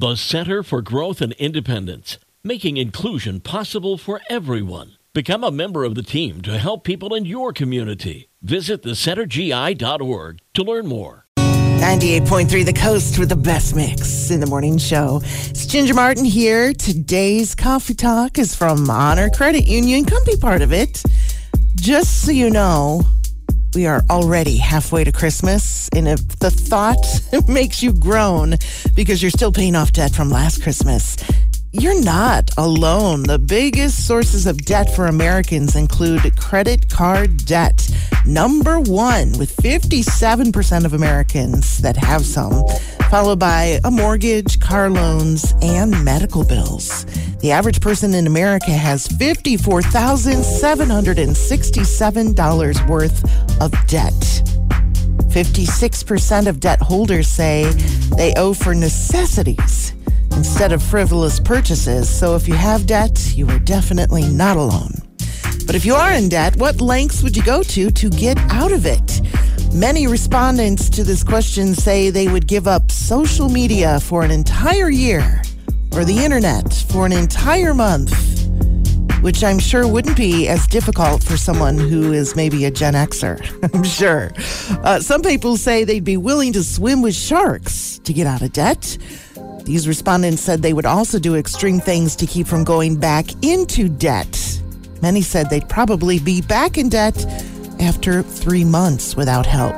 The Center for Growth and Independence, making inclusion possible for everyone. Become a member of the team to help people in your community. Visit thecentergi.org to learn more. 98.3 The Coast with the best mix in the morning show. It's Ginger Martin here. Today's coffee talk is from Honor Credit Union. Come be part of it. Just so you know, we are already halfway to Christmas. And if the thought makes you groan because you're still paying off debt from last Christmas, you're not alone. The biggest sources of debt for Americans include credit card debt. Number one, with 57% of Americans that have some, followed by a mortgage, car loans, and medical bills. The average person in America has $54,767 worth of debt. 56% of debt holders say they owe for necessities instead of frivolous purchases. So if you have debt, you are definitely not alone. But if you are in debt, what lengths would you go to to get out of it? Many respondents to this question say they would give up social media for an entire year or the internet for an entire month, which I'm sure wouldn't be as difficult for someone who is maybe a Gen Xer. I'm sure. Uh, some people say they'd be willing to swim with sharks to get out of debt. These respondents said they would also do extreme things to keep from going back into debt. Many said they'd probably be back in debt after three months without help.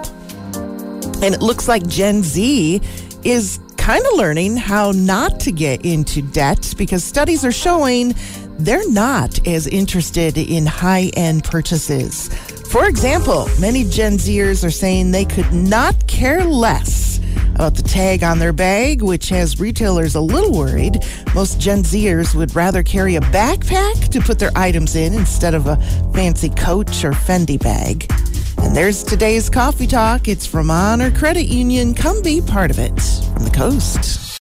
And it looks like Gen Z is kind of learning how not to get into debt because studies are showing they're not as interested in high end purchases. For example, many Gen Zers are saying they could not care less about the tag on their bag, which has retailers a little worried. Most Gen Zers would rather carry a backpack to put their items in instead of a fancy Coach or Fendi bag. And there's today's coffee talk. It's from Honor Credit Union. Come be part of it from the coast.